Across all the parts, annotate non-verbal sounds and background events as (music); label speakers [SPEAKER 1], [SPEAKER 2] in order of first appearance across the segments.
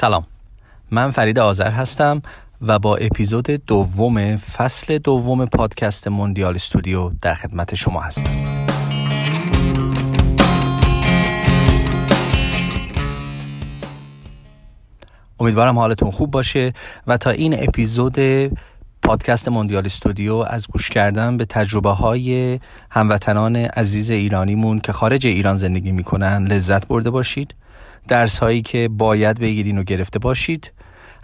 [SPEAKER 1] سلام. من فرید آذر هستم و با اپیزود دوم فصل دوم پادکست موندیال استودیو در خدمت شما هستم. امیدوارم حالتون خوب باشه و تا این اپیزود پادکست موندیال استودیو از گوش کردن به تجربه های هموطنان عزیز ایرانیمون که خارج ایران زندگی می‌کنن لذت برده باشید. درس هایی که باید بگیرین و گرفته باشید.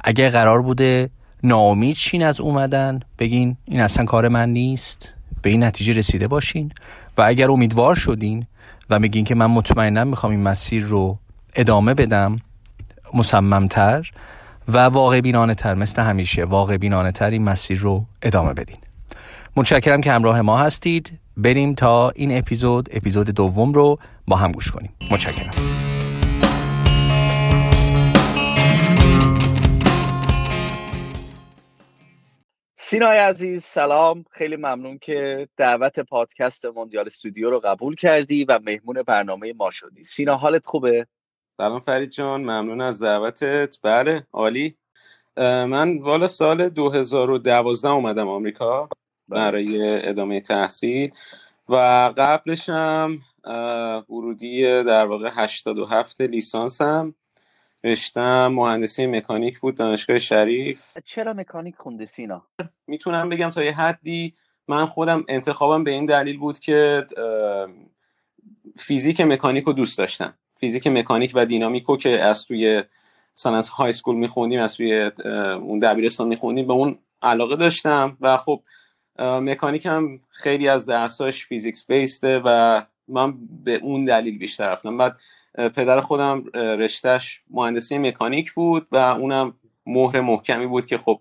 [SPEAKER 1] اگه قرار بوده ناامید شین از اومدن بگین این اصلا کار من نیست به این نتیجه رسیده باشین. و اگر امیدوار شدین و میگین که من مطمئنا می‌خوام این مسیر رو ادامه بدم مصممتر و واقع بینانه تر مثل همیشه واقع بینانه تر این مسیر رو ادامه بدین. متشکرم که همراه ما هستید. بریم تا این اپیزود اپیزود دوم رو با هم گوش کنیم. متشکرم.
[SPEAKER 2] سینای عزیز سلام. خیلی ممنون که دعوت پادکست موندیال استودیو رو قبول کردی و مهمون برنامه ما شدی. سینا حالت خوبه؟
[SPEAKER 3] سلام فرید جان ممنون از دعوتت. بله عالی. من والا سال 2012 اومدم آمریکا برای ادامه تحصیل و قبلشم ورودی در واقع 87 لیسانسم. رشتم مهندسی مکانیک بود دانشگاه شریف.
[SPEAKER 2] چرا مکانیک خوندی سینا؟
[SPEAKER 3] می‌تونم بگم تا یه حدی من خودم انتخابم به این دلیل بود که فیزیک مکانیک رو دوست داشتم. فیزیک مکانیک و دینامیکو که از توی مثلا از های سکول میخوندیم از توی اون دبیرستان میخوندیم به اون علاقه داشتم و خب مکانیک هم خیلی از درساش فیزیکس بیسته و من به اون دلیل بیشتر رفتم. بعد پدر خودم رشتهش مهندسی مکانیک بود و اونم مهر محکمی بود که خب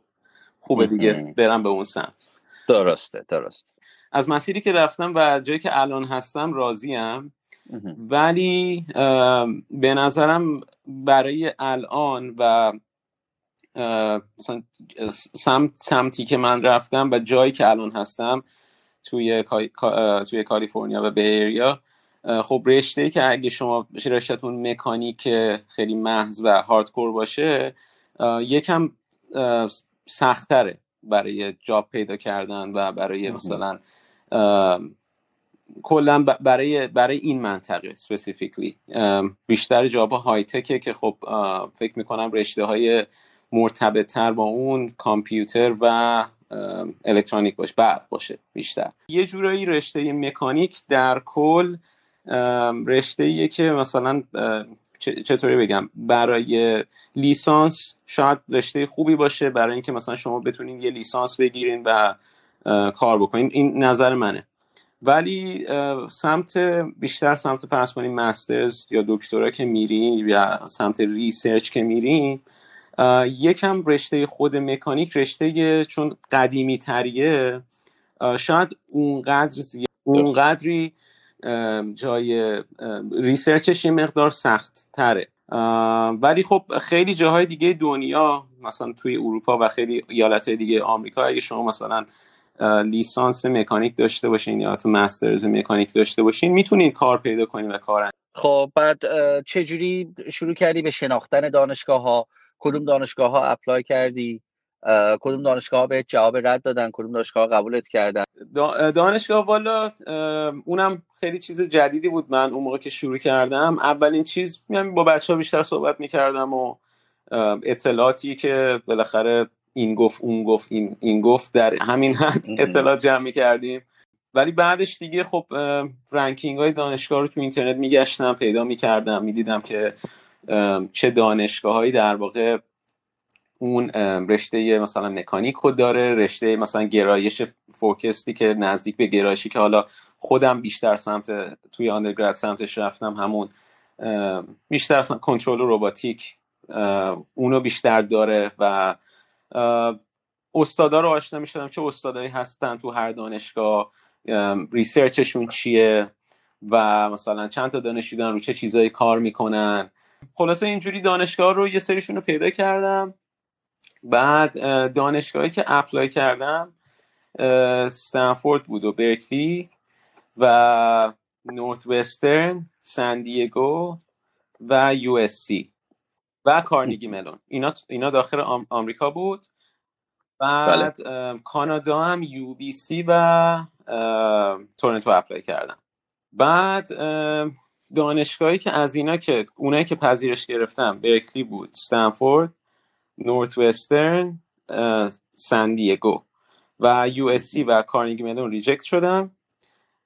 [SPEAKER 3] خوبه دیگه برم به اون سمت.
[SPEAKER 2] درسته درست
[SPEAKER 3] از مسیری که رفتم و جایی که الان هستم راضیم. ولی به نظرم برای الان و مثلا سمت سمتی که من رفتم و جایی که الان هستم توی توی کالیفرنیا و بیریا خب رشته که اگه شما رشتهتون مکانیک خیلی محض و هاردکور باشه یکم سختره برای جاب پیدا کردن و برای مثلا کلا برای برای این منطقه specifically بیشتر job های tech ه که خب فکر می‌کنم رشته های مرتبط تر با اون کامپیوتر و الکترونیک باشه برق باشه بیشتر. یه جورایی رشته مکانیک در کل رشته که مثلا چطوری بگم برای لیسانس شاید رشته خوبی باشه برای اینکه مثلا شما بتونین یه لیسانس بگیرین و کار بکنین. این نظر منه. ولی سمت بیشتر سمت فرض کنیم master's یا دکترا که میرین یا سمت research که میرین یکم رشته خود مکانیک رشته چون قدیمی تریه شاید اونقدر زیاد اونقدری جای research ش یه مقدار سخت تره ولی خب خیلی جاهای دیگه دنیا مثلا توی اروپا و خیلی ایالت دیگه آمریکا اگه شما مثلا لیسانس مکانیک داشته باشین یا تو مسترز مکانیک داشته باشین می‌تونین کار پیدا کنین و کار
[SPEAKER 2] خب بعد چجوری شروع کردی به شناختن دانشگاه ها کدوم دانشگاه ها اپلای کردی؟ کدوم دانشگاه به جواب رد دادن؟ کدوم دانشگاه قبولت کردن؟
[SPEAKER 3] دانشگاه بالا اونم خیلی چیز جدیدی بود من اون موقع که شروع کردم. اولین چیز یعنی با بچه ها بیشتر صحبت می‌کردم و اطلاعاتی که بالاخره این گفت اون گفت این, این گفت در همین حد اطلاعات جمع می‌کردیم. ولی بعدش دیگه خب رنکینگ های دانشگاه رو تو اینترنت میگشتم پیدا می‌کردم می‌دیدم که چه دانشگاه هایی در واقع اون رشته مثلا مکانیک رو داره رشته مثلا گرایش فوکستی که نزدیک به گرایشی که حالا خودم بیشتر سمت توی آندرگراد سمتش رفتم همون بیشتر کنترل روباتیک اونو بیشتر داره و استادا رو آشنا می‌شدم چه استادایی هستن تو هر دانشگاه ریسرچشون چیه و مثلا چند تا دانشجو رو چه چیزایی کار می‌کنن. خلاصه اینجوری دانشگاه رو یه سریشون رو پیدا کردم. بعد دانشگاهی که اپلای کردم استنفورد بود و برکلی و نورت وسترن سان دیگو و USC و کارنگی ملون. اینا اینا داخل آمریکا بود. بعد بله. کانادا هم UBC و تورنتو apply کردم. بعد دانشگاهی که از اینا که اونایی که پذیرش گرفتم برکلی بود استنفورد نورت وسترن سان دیگو و USC و کارنگی ملون reject شدم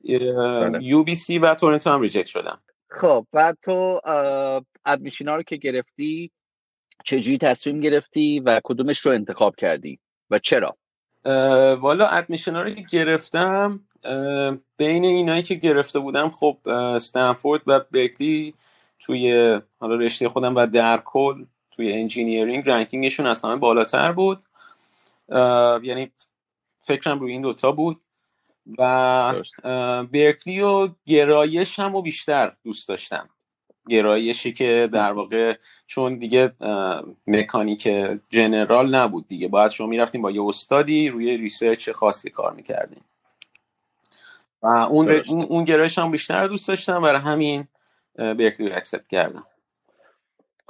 [SPEAKER 3] بله. UBC و تورنتو هم reject شدم
[SPEAKER 2] خب بعد تو admission رو که گرفتی چجوری تصمیم گرفتی و کدومش رو انتخاب کردی و چرا؟
[SPEAKER 3] والا admission رو که گرفتم بین اینایی که گرفته بودم خب استنفورد و برکلی توی حالا رشته خودم و در کل توی engineering ranking شون از همه بالاتر بود. یعنی فکرم روی این دوتا بود. و برکلی و گرایش هم و بیشتر دوست داشتم. گرایشی که در واقع چون دیگه مکانیک general نبود دیگه. باید شما می‌رفتیم با یه استادی روی research خاصی کار می‌کردیم و اون, اون گرایش هم بیشتر دوست داشتم. برای همین برکلی رو accept کردم.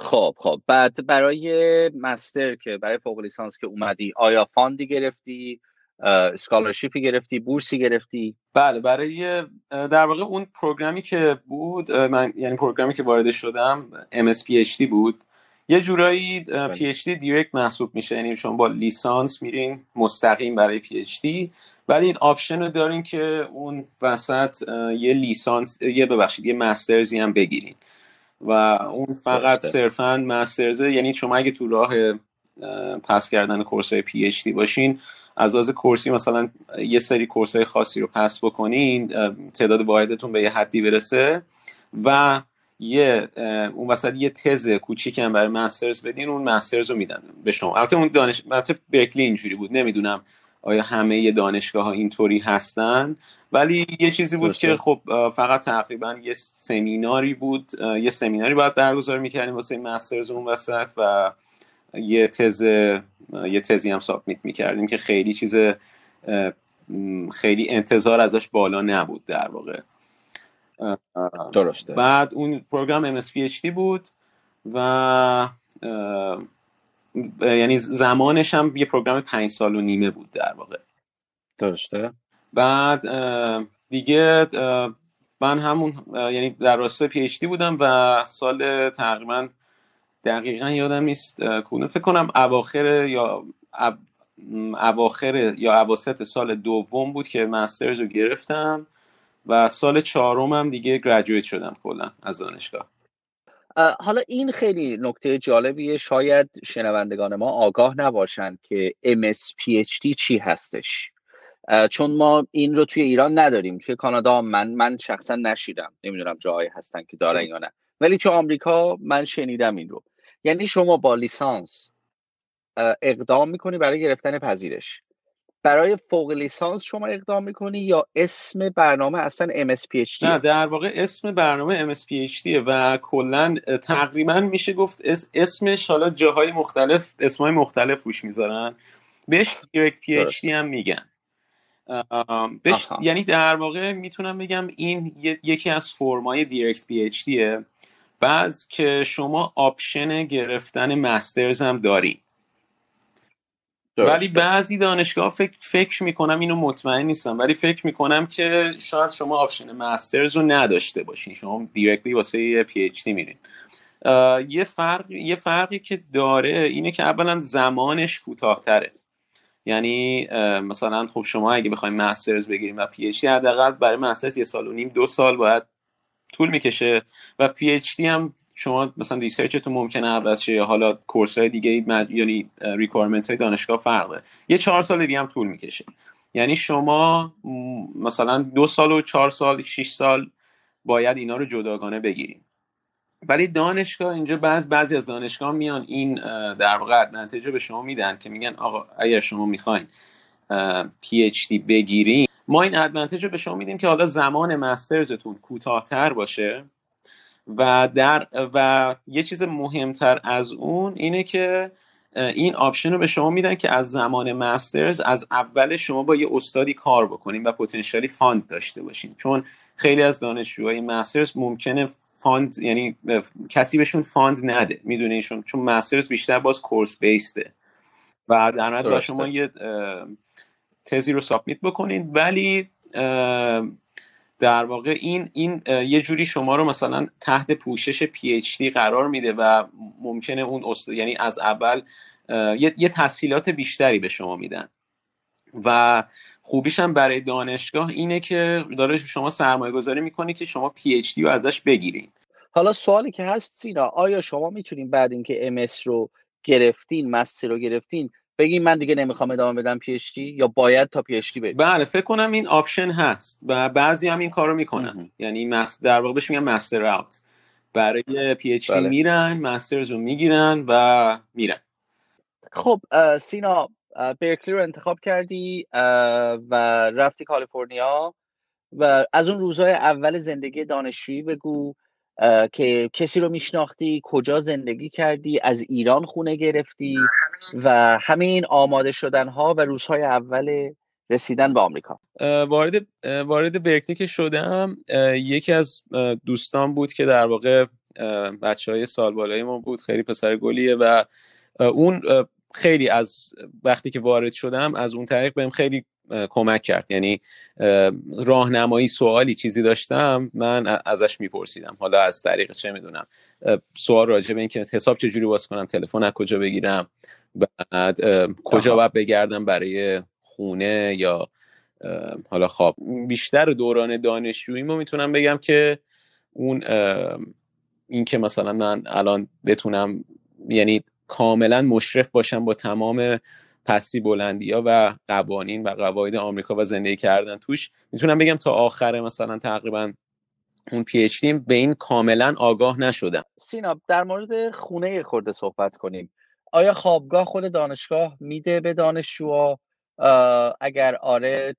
[SPEAKER 2] خب خب. بعد برای master که برای فوق لیسانس که اومدی آیا fund ی گرفتی؟ scholarship ی گرفتی؟ بورسی گرفتی؟
[SPEAKER 3] بله برای در واقع اون program ی که بود من یعنی program ی که وارد شدم MSPHD بود. یه جورایی PhD direct محسوب میشه. یعنی شما با لیسانس میرین مستقیم برای PhD ولی این option رو دارین که اون وسط یه لیسانس یه ببخشید یه master's ی هم بگیرین. و اون فقط صرفا master's یعنی شما اگه تو راه پس کردن کورس های پی اچ دی باشین از از کورسی مثلا یه سری کورس های خاصی رو پس بکنین تعداد واحدتون به یه حدی برسه و یه اون وسط یه تز کوچیک هم برای مسترز بدین اون مسترز رو میدن به شما. البته اون دانش البته برکلی اینجوری بود نمی‌دونم آیا همه دانشگاه ها اینطوری هستن. ولی یه چیزی بود که خب فقط تقریبا یه سمیناری بود. یه سمیناری باید برگزار می‌کردیم واسه مسترز اون وسط و یه تز یه تزی هم submit می‌کردیم که خیلی چیز خیلی انتظار ازش بالا نبود در واقع.
[SPEAKER 2] درسته.
[SPEAKER 3] بعد اون program MSPHD بود و یعنی زمانش هم یه program پنج سال و نیمه بود در واقع.
[SPEAKER 2] درسته.
[SPEAKER 3] بعد دیگه من همون یعنی در راستای PhD بودم و سال تقریبا دقیقا یادم نیست کدوم. فکر کنم اواخر یا اواخر یا اواسط سال دوم بود که مسترز رو گرفتم و سال چهارمم دیگه گریجویت شدم کلا از دانشگاه.
[SPEAKER 2] حالا این خیلی نکته جالبیه. شاید شنوندگان ما آگاه نباشند که MSPHD چی هستش. چون ما این رو توی ایران نداریم. توی کانادا من من شخصا نشیدم. نمی‌دونم جاهایی هستن که دارن یا نه. ولی تو آمریکا من شنیدم این رو. یعنی شما با لیسانس اقدام می‌کنی برای گرفتن پذیرش. برای فوق لیسانس شما اقدام می‌کنی یا اسم برنامه اصلا MSPHD
[SPEAKER 3] نه در واقع اسم برنامه MSPHD و کلا تقریبا میشه گفت اسمش حالا جاهای مختلف اسمای مختلف روش می‌ذارن. بهش دیرکت PhD هم میگن. بهش یعنی در واقع می‌تونم بگم این یکی از فرمای direct PhD ه بعض که شما option گرفتن master's هم داری. ولی بعضی دانشگاه فکر, فکر می‌کنم اینو مطمئن نیستم ولی فکر می‌کنم که شاید شما option master's رو نداشته باشین. شما directly واسه یه PhD میرین. یه فرق یه فرقی که داره اینه که اولا زمانش کوتاهتره. یعنی مثلا خب شما اگه بخوایم master's بگیریم و PhD حداقل برای master's یه سال و نیم دو سال باید طول می‌کشه و PhD هم شما مثلا research تون ممکنه عوض شه حالا course های دیگه مد... یعنی requirement های دانشگاه فرقه یه چهار سال دیگه هم طول می‌کشه. یعنی شما مثلا دو سال و چهار سال شش سال باید اینا رو جداگانه بگیریم. ولی دانشگاه اینجا بعض بعضی از دانشگاه میان این در واقع رو به شما میدن که میگن آقا اگر شما می‌خواین PhD بگیرین ما این advantage رو به شما میدیم که حالا زمان master's تون کوتاهتر باشه. و در و یه چیز مهمتر از اون اینه که این option رو به شما میدن که از زمان master's از اول شما با یه استادی کار بکنیم و potentially fund داشته باشیم چون خیلی از دانشجوهای master's ممکنه fund یعنی کسی بهشون fund نده می‌دونه ایشون چون master's بیشتر باز course based ه و در نهایت شما یه تزی رو submit بکنید ولی در واقع این این یه جوری شما رو مثلا تحت پوشش PhD قرار میده و ممکنه اون یعنی از اول یه, یه تسهیلات بیشتری به شما میدن. و خوبیش هم برای دانشگاه اینه که داره شما سرمایه گذاری می‌کنی که شما PhD رو ازش بگیرین.
[SPEAKER 2] حالا سوالی که هست سینا آیا شما می‌تونین بعد اینکه MS رو گرفتین master رو گرفتین بگین من دیگه نمی‌خوام ادامه بدم PhD یا باید تا PhD بریم؟
[SPEAKER 3] بله فکر کنم این option هست و بعضی هم این کارو می‌کنن. یعنی master در واقع بهش میگن master out برای PhD میرن master's رو می‌گیرن و میرن.
[SPEAKER 2] خب سینا برکلی رو انتخاب کردی و رفتی کالیفرنیا و از اون روزهای اول زندگی دانشجویی بگو که کسی رو میشناختی کجا زندگی کردی از ایران خونه گرفتی و همین آماده شدن ها و روزهای اول رسیدن به آمریکا.
[SPEAKER 3] وارد وارد برکلی که شدم. یکی از دوستان بود که در واقع بچه های سال بالای ما بود خیلی پسر گلیه و اون خیلی از وقتی که وارد شدم از اون طریق بهم خیلی کمک کرد. یعنی راهنمایی سوالی چیزی داشتم من ازش میپرسیدم. حالا از طریق چه می‌دونم. سوال راجع به اینکه حساب چجوری باز کنم تلفن از کجا بگیرم بعد کجا باید بگردم برای خونه یا حالا خواب. بیشتر دوران دانشجویی ما می‌تونم بگم که اون این که مثلا من الان بتونم یعنی کاملا مشرف باشم با تمام پسی بلندی ها و قوانین و قواعد آمریکا و زندگی کردن. توش می‌تونم بگم تا آخر مثلا تقریبا اون پی اچ به این کاملا آگاه نشدم.
[SPEAKER 2] سینا در مورد خونه خورده صحبت کنیم. آیا خوابگاه خود دانشگاه میده به دانشجوها؟ اگر آره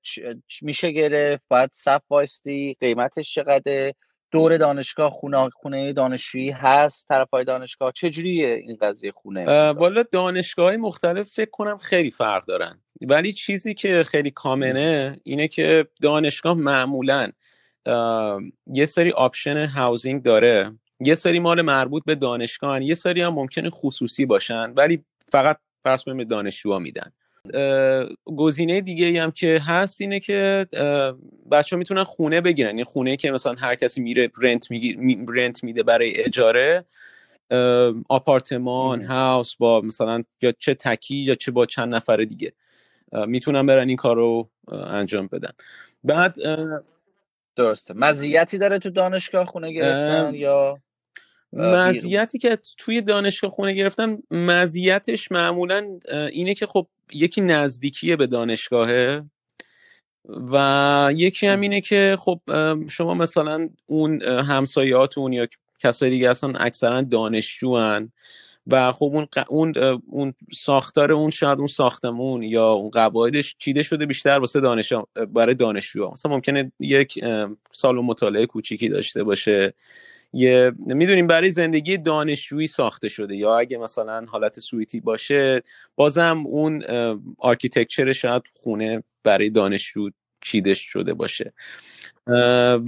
[SPEAKER 2] میشه گرفت؟ باید صف وایستی؟ قیمتش چقدره؟ دور دانشگاه خونه خونه دانشجویی هست؟ های دانشگاه. چجوریه این قضیه خونه
[SPEAKER 3] والا دانشگاه های مختلف فکر کنم خیلی فرق دارن. ولی چیزی که خیلی common ه اینه که دانشگاه معمولا یه سری option housing داره. یه سری مال مربوط به دانشگاه یه سری هم ممکنه خصوصی باشن. ولی فقط فرض کنیم دانشجوها میدن. گزینه دیگه ای هم که هست اینه که بچه ها می‌تونن خونه بگیرن. یه خونه که مثلا هر کسی میره rent, رنت میده برای اجاره آپارتمان هاوس با مثلا یا چه تکی یا چه با چند نفر دیگه. می‌تونن برن این کار رو انجام بدن. بعد
[SPEAKER 2] درسته. مزیتی داره تو دانشگاه خونه گرفتن یا؟
[SPEAKER 3] مزیتی که توی دانشگاه خونه گرفتن مزیتش معمولا اینه که خب یکی نزدیکیه به دانشگاهه و یکی هم اینه که خب شما مثلا اون همسایهاتون یا کسای دیگه اصلا اکثرا دانشجوان و خب اون اون اون ساختار اون شاید اون ساختمون یا اون قواعدش چیده شده بیشتر واسه دانش برای دانشجوها. مثلا ممکنه یک سال مطالعه کوچیکی داشته باشه. یه می‌دونیم برای زندگی دانشجویی ساخته شده یا اگه مثلا حالت سویتی باشه بازم اون architecture شاید خونه برای دانشجو چیدش شده باشه.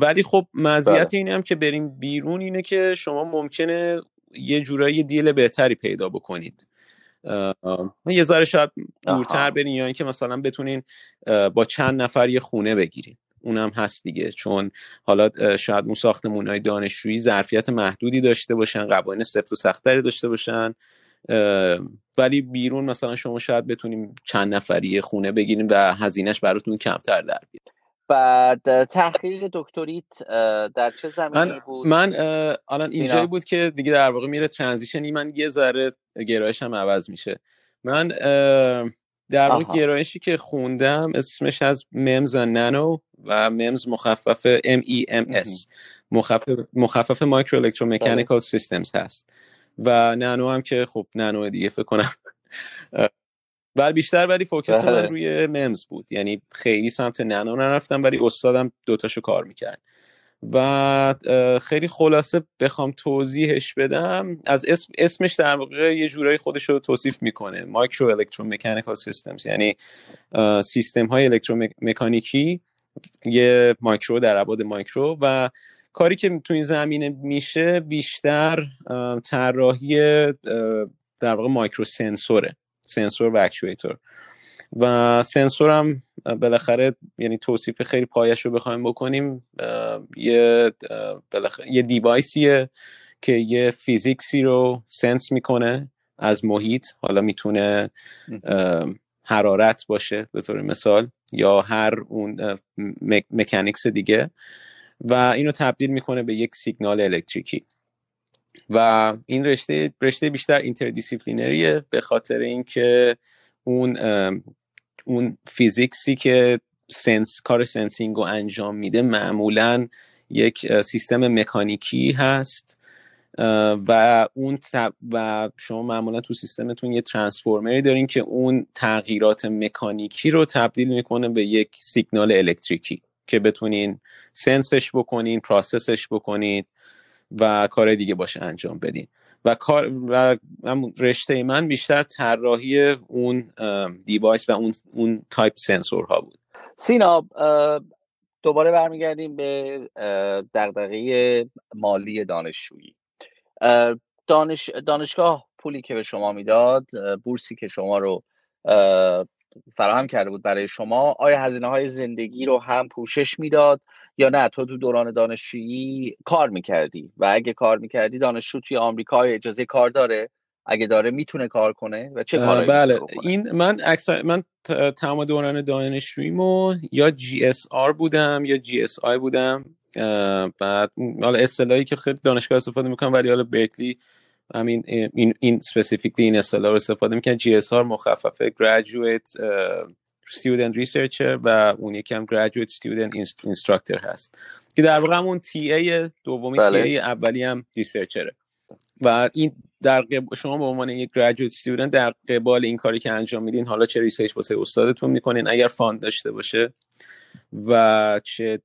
[SPEAKER 3] ولی خب مزیت بله. اینه هم که بریم بیرون اینه که شما ممکنه یه جورایی deal بهتری پیدا بکنید. یه ذره شاید دورتر برین یا اینکه مثلا بتونین با چند نفر یه خونه بگیرین. اونم هست دیگه. چون حالا شاید اون ساختمون های دانشجویی ظرفیت محدودی داشته باشن قوانین سفت و سختری داشته باشن ولی بیرون مثلا شما شاید بتونیم چند نفری خونه بگیریم و هزینهش براتون کمتر در بیاد
[SPEAKER 2] بعد تحقیق دکتریت در چه زمینی بود؟
[SPEAKER 3] من الان اینجایی بود که دیگه در واقع میره transition ی من یه ذره گرایشم عوض میشه. من در واقع گرایشی که خوندم اسمش از MEMS نانو و MEMS مخفف MEMS مخفف مخفف micro-electromechanical systems هست. و نانو هم که خب نانو دیگه فکر کنم. (laughs) ولی بیشتر ولی focus من بله. روی MEMS بود. یعنی خیلی سمت نانو نرفتم ولی استادم دوتاشو کار می‌کرد. و خیلی خلاصه بخوام توضیحش بدم. از اسم اسمش در واقع یه جورایی خودش رو توصیف می‌کنه. micro-electromechanical systems یعنی سیستم های الکترومکانیکی. یه مایکرو در ابعاد مایکرو. و کاری که تو این زمینه میشه بیشتر طراحی در واقع micro sensor ه. سنسور و actuator. و سنسور هم بالاخره یعنی توصیف خیلی پایش رو بخوایم بکنیم یه یه device یه که یه physics ی رو sense می‌کنه از محیط. حالا می‌تونه حرارت باشه به طور مثال یا هر اون mechanics دیگه. و اینو تبدیل می‌کنه به یک سیگنال الکتریکی. و این رشته رشته بیشتر interdisciplinary ه به خاطر اینکه اون اون physics ی که sense کار sensing رو انجام میده معمولا یک سیستم مکانیکی هست و اون و شما معمولا تو سیستمتون یه transformer ی دارین که اون تغییرات مکانیکی رو تبدیل می‌کنه به یک سیگنال الکتریکی که بتونین sense ش بکنین process ش بکنید و کار دیگه باشه انجام بدین. و کار و رشته من بیشتر طراحی اون device و اون اون تایپ سنسور ها بود.
[SPEAKER 2] سینا دوباره برمیگردیم به دغدغه مالی دانشجویی. دانش دانشگاه پولی که به شما می‌داد بورسی که شما رو فراهم کرده بود برای شما آیا هزینه های زندگی رو هم پوشش می‌داد یا نه؟ تو تو دوران دانشجویی کار می‌کردی و اگه کار می‌کردی دانشجو توی آمریکا اجازه کار داره؟ اگه داره می‌تونه کار کنه و چه کاری
[SPEAKER 3] بله. این من اکثر من تمام دوران دانشجوییمو یا GSR بودم یا GSI بودم. بعد حالا اصطلاحی که خیلی دانشگاه استفاده می‌کنم ولی حالا برکلی همین این این specifically این اصطلاح رو استفاده می‌کنن GSR مخففه graduate student researcher و اون هم graduate student instructor هست. که در واقع همون TA دومی بله. TA اولی هم researcher ه و این در قب... شما به عنوان یک graduate student در قبال این کاری که انجام میدین حالا چه research واسه استادتون می‌کنین؟ اگر fund داشته باشه و چه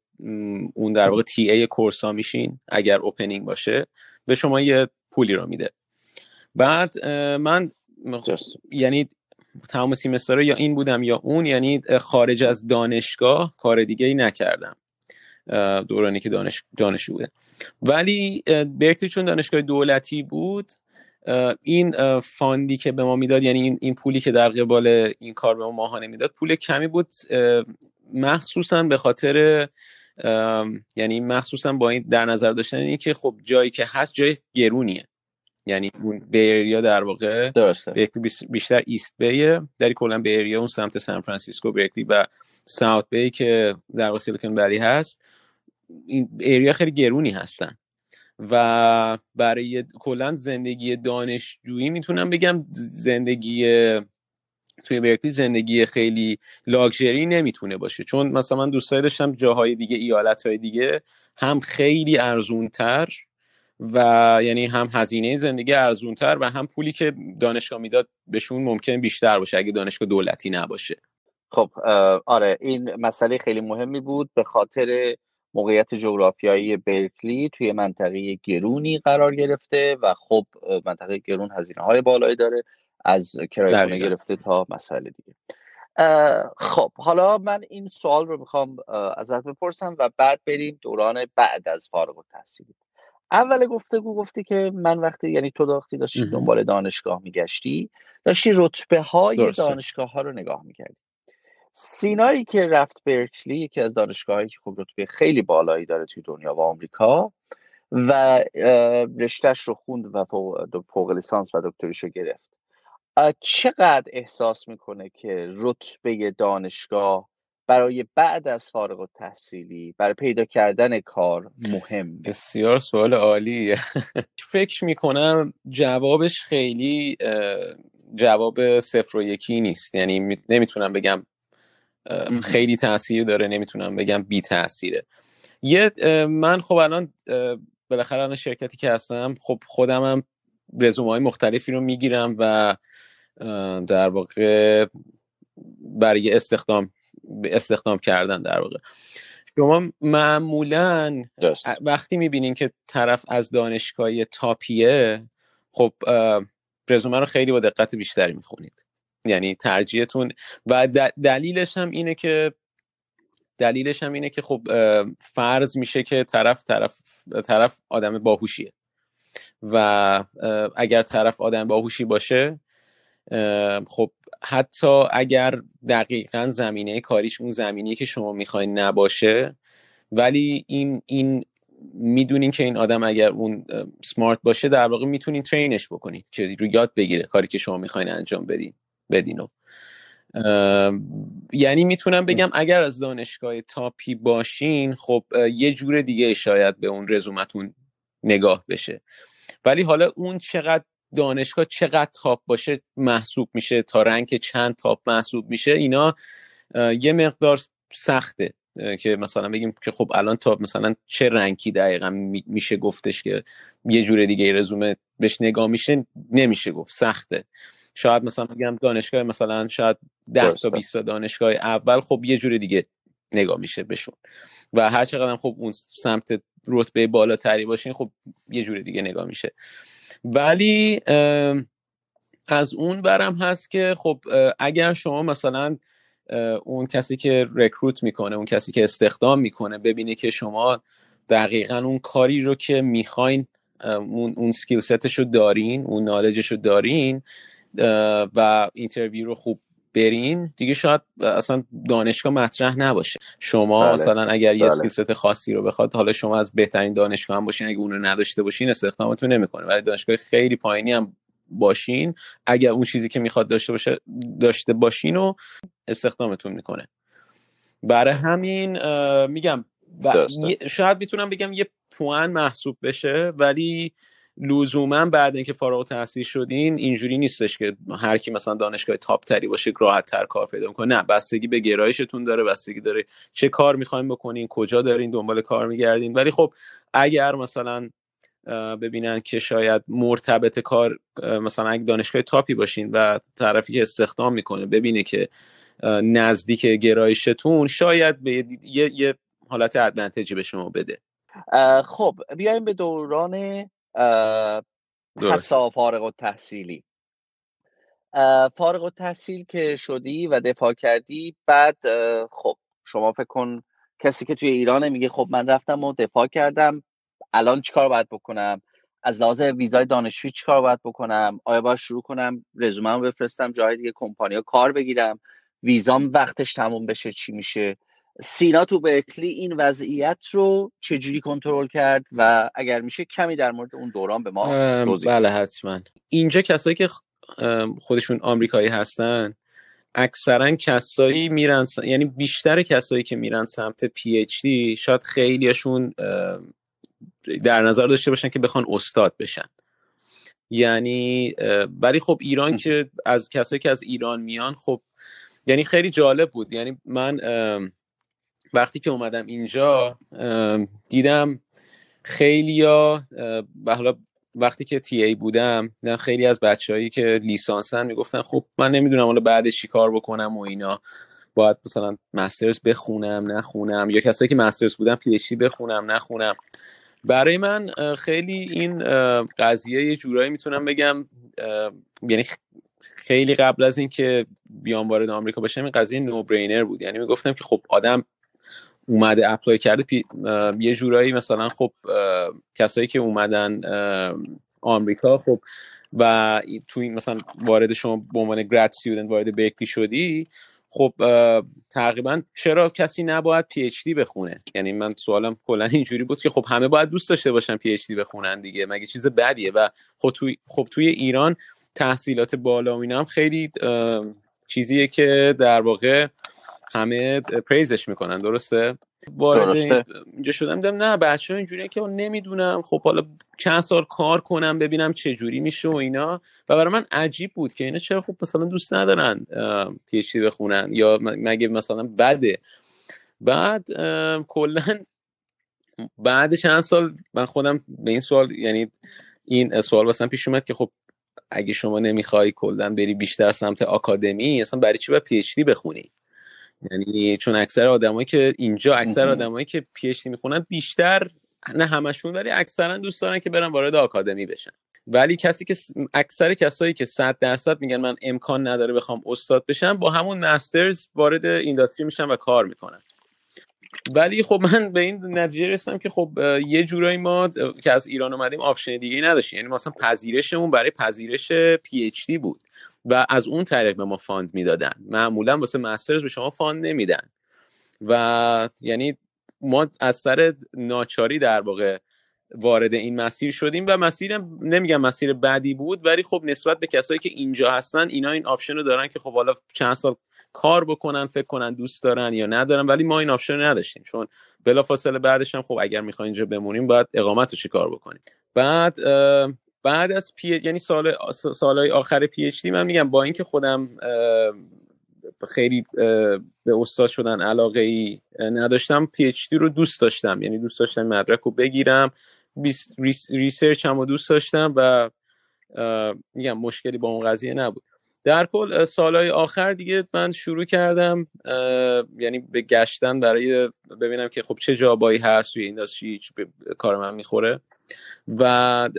[SPEAKER 3] اون در واقع TA course ها میشین اگر opening باشه به شما یه پولی رو میده. بعد من یعنی تمام سیمستر یا این بودم یا اون یعنی خارج از دانشگاه کار دیگه ای نکردم دورانی که دانش دانشجو بوده ولی برکلی چون دانشگاه دولتی بود این فاندی که به ما می‌داد یعنی این, این پولی که در قبال این کار به ما ماهانه می‌داد پول کمی بود. مخصوصا به خاطر یعنی مخصوصا با این در نظر داشتن این که خب جایی که هست جای گرونیه. یعنی اون Bay Area در واقع بیشتر East Bay ه در کلا Bay Area اون سمت سان فرانسیسکو برکلی و South Bay که در واقع Silicon Valley هست. این area خیلی گرونی هستن. و برای کلا زندگی دانشجویی می‌تونم بگم زندگی توی برکلی زندگی خیلی لاکچری نمی‌تونه باشه. چون مثلا من دوستایی داشتم جاهای دیگه ایالت های دیگه هم خیلی ارزون تر و یعنی هم هزینه زندگی ارزون تر و هم پولی که دانشگاه می‌داد بهشون ممکن بیشتر باشه اگه دانشگاه دولتی نباشه.
[SPEAKER 2] خب آره این مسئله خیلی مهمی بود. به خاطر موقعیت جغرافیایی برکلی توی منطقه گرونی قرار گرفته و خب منطقه گرون هزینه های بالایی داره. از کرایه گرفته تا مسائل دیگه. خب حالا من این سوال رو می‌خوام ازت بپرسم و بعد بریم دوران بعد از فارغ التحصیلی. اول گفتگو گفتی که من وقتی یعنی تو وقتی داشتی دنبال دانشگاه میگشتی داشتی رتبه های دانشگاه ها رو نگاه می‌کردی. سینایی که رفت برکلی یکی از دانشگاهایی که خب رتبه خیلی بالایی داره توی دنیا و آمریکا و رشتهش رو خوند و فوق لیسانس و دکتریشو گرفت. چقدر احساس می‌کنه که رتبه دانشگاه برای بعد از فارغ التحصیلی برای پیدا کردن کار مهم
[SPEAKER 3] بسیار سوال عالی (laughs) فکر می‌کنم جوابش خیلی جواب صفر و یکی نیست. یعنی نمی‌تونم بگم خیلی تاثیر داره نمی‌تونم بگم بی تاثیره یه من خب الان بالاخره الان شرکتی که هستم خب خودمم رزومه های مختلفی رو می‌گیرم و در واقع برای استخدام استخدام کردن در واقع. شما معمولا وقتی می‌بینین که طرف از دانشگاه تاپیه خب رزومه رو خیلی با دقت بیشتری می‌خونید. یعنی ترجیحتون و دلیلش هم اینه که دلیلش هم اینه که خب فرض میشه که طرف طرف طرف آدم باهوشیه. و اگر طرف آدم باهوشی باشه خب حتی اگر دقیقا زمینه کاریش اون زمینی که شما می‌خواین نباشه ولی این این می‌دونین که این آدم اگر اون سمارت باشه در واقع می‌تونین ترینش بکنید که رو یاد بگیره کاری که شما می‌خواین انجام بدین بدینو یعنی می‌تونم بگم اگر از دانشگاه تاپی باشین خب یه جور دیگه شاید به اون رزومتون نگاه بشه. ولی حالا اون چقدر دانشگاه چقدر تاپ باشه محسوب میشه تا رنگ چند تاپ محسوب میشه اینا یه مقدار سخته. که مثلا بگیم که خب الان تا مثلا چه رنکی دقیقا میشه گفتش که یه جور دیگه رزومه بهش نگاه میشه نمیشه گفت سخته. شاید مثلا بگم دانشگاه مثلا شاید 10 تا 20 تا دانشگاه اول خب یه جور دیگه نگاه میشه بهشون. و هر چقدر خب اون سمت رتبه بالاتری باشین خب یه جور دیگه نگاه میشه. ولی از اون برم هست که خب اگر شما مثلا اون کسی که رکروت می‌کنه اون کسی که استخدام می‌کنه ببینه که شما دقیقا اون کاری رو که می‌خواین اون, اون سکیل ستش رو دارین اون نالجش رو دارین و interview رو خوب برین دیگه شاید اصلا دانشگاه مطرح نباشه شما بله. مثلا اگر یه بله. ست خاصی رو بخواد حالا شما از بهترین دانشگاه هم باشین اگه اون رو نداشته باشین استخدامتون نمی‌کنه ولی دانشگاه خیلی پایینی هم باشین اگر اون چیزی که می‌خواد داشته باشه داشته باشین و استخدامتون می‌کنه برای همین میگم شاید می‌تونم بگم یه پوان محسوب بشه ولی لزوما بعد اینکه فارغ التحصیل شدین اینجوری نیستش که هر کی مثلا دانشگاه تاپ تری باشه راحت تر کار پیدا کنه نه بستگی به گرایشتون داره بستگی داره چه کار می‌خواین بکنین کجا دارین دنبال کار میگردین. ولی خب اگر مثلا ببینن که شاید مرتبط کار مثلا اگه دانشگاه تاپی باشین و طرفی که استخدام می‌کنه ببینه که نزدیک گرایشتون شاید به یه, یه حالت ادوانتجی به شما بده.
[SPEAKER 2] خب بیایم به دوران حسا فارغ و تحصیلی فارغ و تحصیل که شدی و دفاع کردی بعد خب شما فکر کن کسی که توی ایرانه میگه خب من رفتم و دفاع کردم الان چیکار باید بکنم؟ از لحاظ ویزای دانشجویی چیکار باید بکنم؟ آیا باید شروع کنم رزومه بفرستم جای دیگه کمپانیا کار بگیرم؟ ویزام وقتش تموم بشه چی میشه؟ سینا تو برکلی این وضعیت رو چجوری کنترل کرد و اگر میشه کمی در مورد اون دوران به ما توضیح
[SPEAKER 3] بله حتما. اینجا کسایی که خودشون آمریکایی هستن اکثرا کسایی میرن یعنی بیشتر کسایی که میرن سمت پی اچ دی شاید خیلیشون در نظر داشته باشن که بخوان استاد بشن. یعنی ولی خب ایران که از کسایی که از ایران میان خب یعنی خیلی جالب بود. یعنی من وقتی که اومدم اینجا دیدم خیلی ها حالا وقتی که تی ای بودم دیدم خیلی از بچههایی که لیسانسن می‌گفتن خب من نمی‌دونم حالا بعدش چی کار بکنم و اینا. باید مثلا مسترز بخونم نخونم یا کسایی که مسترز بودن پی بخونم نخونم. برای من خیلی این قضیه یه جورایی می‌تونم بگم یعنی خیلی قبل از اینکه بیام وارد آمریکا بشم این قضیه no-brainer بود. یعنی می‌گفتم که خب آدم اومده apply کرده یه جورایی مثلا خب کسایی که اومدن آمریکا خب و تو این مثلا وارد شما به عنوان grad وارد برکلی شدی خب تقریبا چرا کسی نباید PhD بخونه؟ یعنی من سوالم کلا (laughs) اینجوری بود که خب همه باید دوست داشته باشن PhD بخونن دیگه مگه چیز بدیه؟ و خب توی خب توی ایران تحصیلات بالا و هم خیلی چیزیه که در واقع همه پریزش می‌کنن درسته؟ وارد اینجا شدم دیدم نه بچه ها اینجوریه که نمی‌دونم خب حالا چند سال کار کنم ببینم چه جوری میشه و اینا. و برای من عجیب بود که اینا چرا خب مثلا دوست ندارن پی بخونن یا مگه مثلا بده. بعد کلا بعد چند سال من خودم به این سوال یعنی این سوال واسم پیش اومد که خب اگه شما نمی‌خوای کلا بری بیشتر سمت آکادمی اصلا برای چی باید پی بخونی؟ یعنی چون اکثر آدمایی که اینجا اکثر آدمایی که پی اچ می‌خونن بیشتر نه همشون ولی اکثرا دوست دارن که برن وارد آکادمی بشن. ولی کسی که اکثر کسایی که 100 درصد میگن من امکان نداره بخوام استاد بشم با همون مسترز وارد اینداستری میشن و کار می‌کنن. ولی خب من به این نتیجه رسیدم که خب یه جورایی ما که از ایران اومدیم option دیگه نداشتیم. یعنی مثلا پذیرشمون برای پذیرش PhD بود و از اون طریق به ما fund می‌دادن. معمولا واسه master's به شما fund نمیدن. و یعنی ما از سر ناچاری در واقع وارد این مسیر شدیم و مسیر نمیگم مسیر بدی بود ولی خب نسبت به کسایی که اینجا هستن اینا این option رو دارن که خب حالا چند سال کار بکنن فکر کنن دوست دارن یا ندارن ولی ما این option نداشتیم. چون بلافاصله بعدش هم خب اگر می‌خواین اینجا بمونیم باید اقامت رو چیکار بکنیم. بعد بعد از پی یعنی سال سالهای آخر PhD من میگم با اینکه خودم خیلی به استاد شدن علاقه ای نداشتم PhD رو دوست داشتم. یعنی دوست داشتم مدرک رو بگیرم research هم رو دوست داشتم و میگم مشکلی با اون قضیه نبود. در کل سالهای آخر دیگه من شروع کردم یعنی به گشتن برای ببینم که خب چه جابایی هست توی اینداستری کار من می‌خوره. و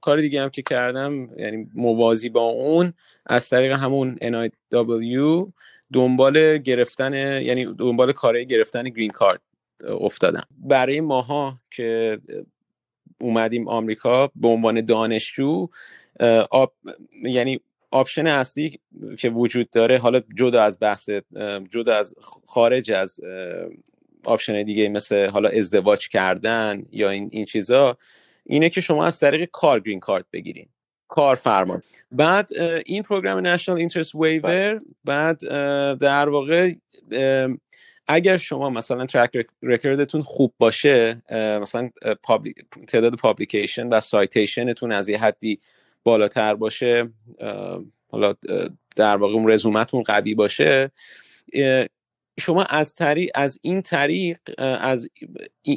[SPEAKER 3] کار دیگه هم که کردم یعنی موازی با اون از طریق همون NIW دنبال گرفتن یعنی دنبال کارهای گرفتن گرین کارت افتادم. برای ماها که اومدیم آمریکا به عنوان دانشجو آب، یعنی option اصلی که وجود داره حالا جدا از بحث جدا از خارج از option دیگه مثل حالا ازدواج کردن یا این, این چیزا اینه که شما از طریق کار green card بگیرین. کارفرما بعد این program National Interest Waiver بعد در واقع اگر شما مثلا track record تون خوب باشه مثلا تعداد پابلیکیشن و سایتیشنتون از یه حدی بالاتر باشه حالا در واقع اون رزومتون قوی باشه. شما از طریق از این طریق از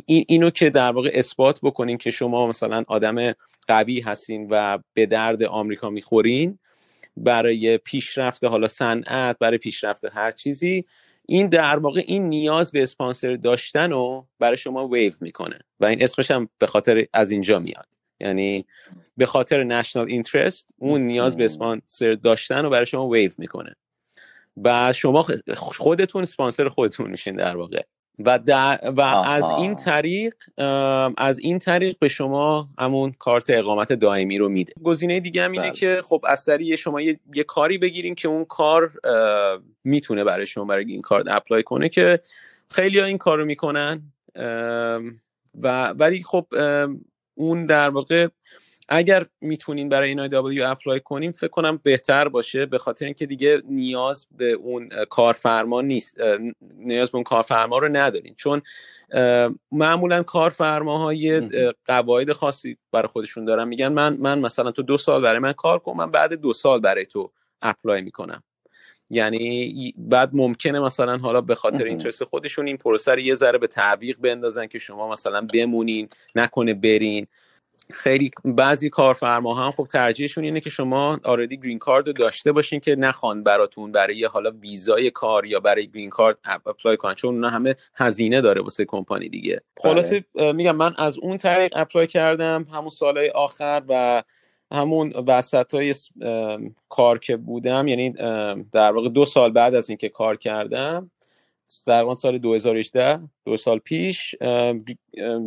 [SPEAKER 3] اینو که در واقع اثبات بکنین که شما مثلا آدم قوی هستین و به درد آمریکا می‌خورین برای پیشرفت حالا صنعت برای پیشرفت هر چیزی این در واقع این نیاز به اسپانسر داشتن رو برای شما ویو می‌کنه. و این اسمش هم به خاطر از اینجا میاد. یعنی به خاطر نشنال اینترست اون نیاز به اسپانسر داشتن رو برای شما ویو می‌کنه. و شما خودتون اسپانسر خودتون میشین در واقع. و, و از این طریق از این طریق به شما همون کارت اقامت دائمی رو میده. گزینه دیگه هم اینه بله. که خب از طریق شما یه،, یه, کاری بگیرین که اون کار می‌تونه برای شما برای green card apply کنه که خیلی ها این کار رو می‌کنن و ولی خب اون در واقع اگر می‌تونین برای NIW apply کنیم فکر کنم بهتر باشه. به خاطر اینکه دیگه نیاز به اون کارفرما نیست نیاز به اون کارفرما رو ندارین. چون معمولا کارفرماهای قواعد خاصی برای خودشون دارن. میگن من من مثلا تو دو سال برای من کار کن من بعد دو سال برای تو apply می‌کنم. یعنی بعد ممکنه مثلا حالا به خاطر interest خودشون این پروسه یه ذره به تعویق بندازن که شما مثلا بمونین نکنه برین. خیلی بعضی کارفرما هم خب ترجیحشون اینه که شما already green card رو داشته باشین که نخوان براتون برای حالا ویزای کار یا برای green card apply کنن چون اونا همه هزینه داره واسه کمپانی دیگه. خلاصه بله. میگم من از اون طریق apply کردم همون سالهای آخر و همون وسط های کار که بودم یعنی در واقع دو سال بعد از اینکه کار کردم در سال 2018 دو سال پیش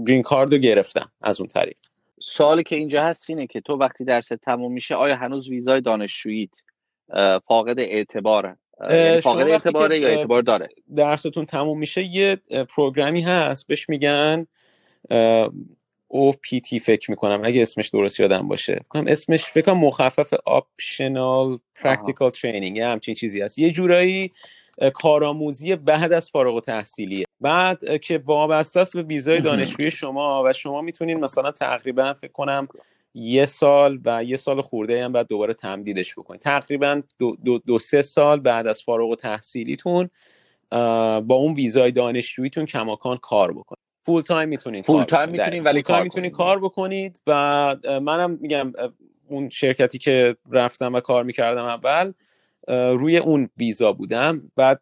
[SPEAKER 3] گرین کارد رو گرفتم از اون طریق.
[SPEAKER 2] سوالی که اینجا هست اینه که تو وقتی درس تموم میشه آیا هنوز ویزای دانشجوییت فاقد اعتباره یعنی فاقد اعتباره یا اعتبار داره؟
[SPEAKER 3] درستون تموم میشه یه پروگرامی هست بهش میگن OPT فکر می‌کنم اگه اسمش درست یادم باشه. اسمش فکر کنم مخفف Optional Practical Training یه همچین چیزی هست. یه جورایی کارآموزی بعد از فارغ تحصیلیه بعد که وابسته است به ویزای دانشجوی شما و شما می‌تونید مثلا تقریبا فکر کنم یه سال و یه سال خورده هم بعد دوباره تمدیدش بکنید تقریبا دو, دو, دو سه سال بعد از فارغ تحصیلیتون با اون ویزای دانشجوییتون کماکان کار بکنید full time می‌تونید
[SPEAKER 2] full time می‌تونید ولی کار
[SPEAKER 3] می‌تونید کار بکنید و منم میگم اون شرکتی که رفتم و کار می‌کردم اول روی اون ویزا بودم. بعد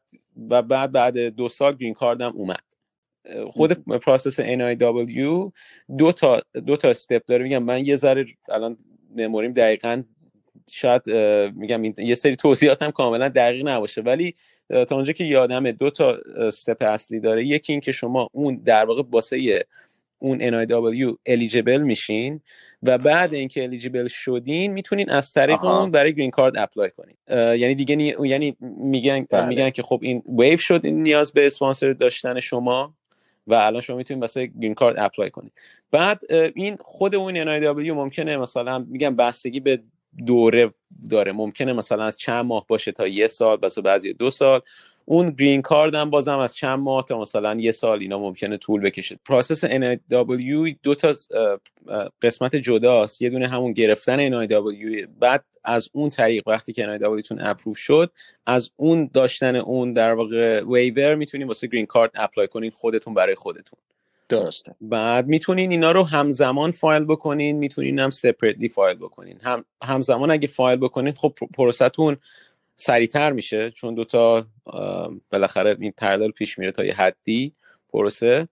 [SPEAKER 3] و بعد بعد دو سال green card م اومد. خود process NIW دو تا دو تا step داره. میگم من یه ذره الان memory م دقیقا شاید میگم یه سری توضیحات هم کاملا دقیق نباشه ولی تا اونجا که یادمه دو تا step اصلی داره. یکی این که شما اون در واقع باسه اون NIW eligible میشین و بعد اینکه eligible شدین می‌تونین از طریق اون برای green card apply کنین. یعنی دیگه نی... یعنی میگن بله. میگن که خب این ویو شد این نیاز به اسپانسر داشتن شما و الان شما می‌تونید واسه green card apply کنید بعد این خود اون NIW ممکنه مثلا میگم بستگی به دوره داره. ممکنه مثلا از چند ماه باشه تا یه سال بس بعضی دو سال. اون green card هم بازم از چند ماه تا مثلا یه سال اینا ممکنه طول بکشه. process NIW دو تا قسمت جداست. یه دونه همون گرفتن NIW بعد از اون طریق وقتی که NIW تون approve شد از اون داشتن اون در واقع waiver می‌تونین واسه green card apply کنین خودتون برای خودتون.
[SPEAKER 2] درسته.
[SPEAKER 3] بعد می‌تونین اینا رو همزمان فایل بکنین می‌تونین هم separately file بکنین. هم همزمان اگه فایل بکنین خب پروسهتون سریعتر میشه چون دوتا بالاخره این parallel پیش میره تا یه حدی پروسه.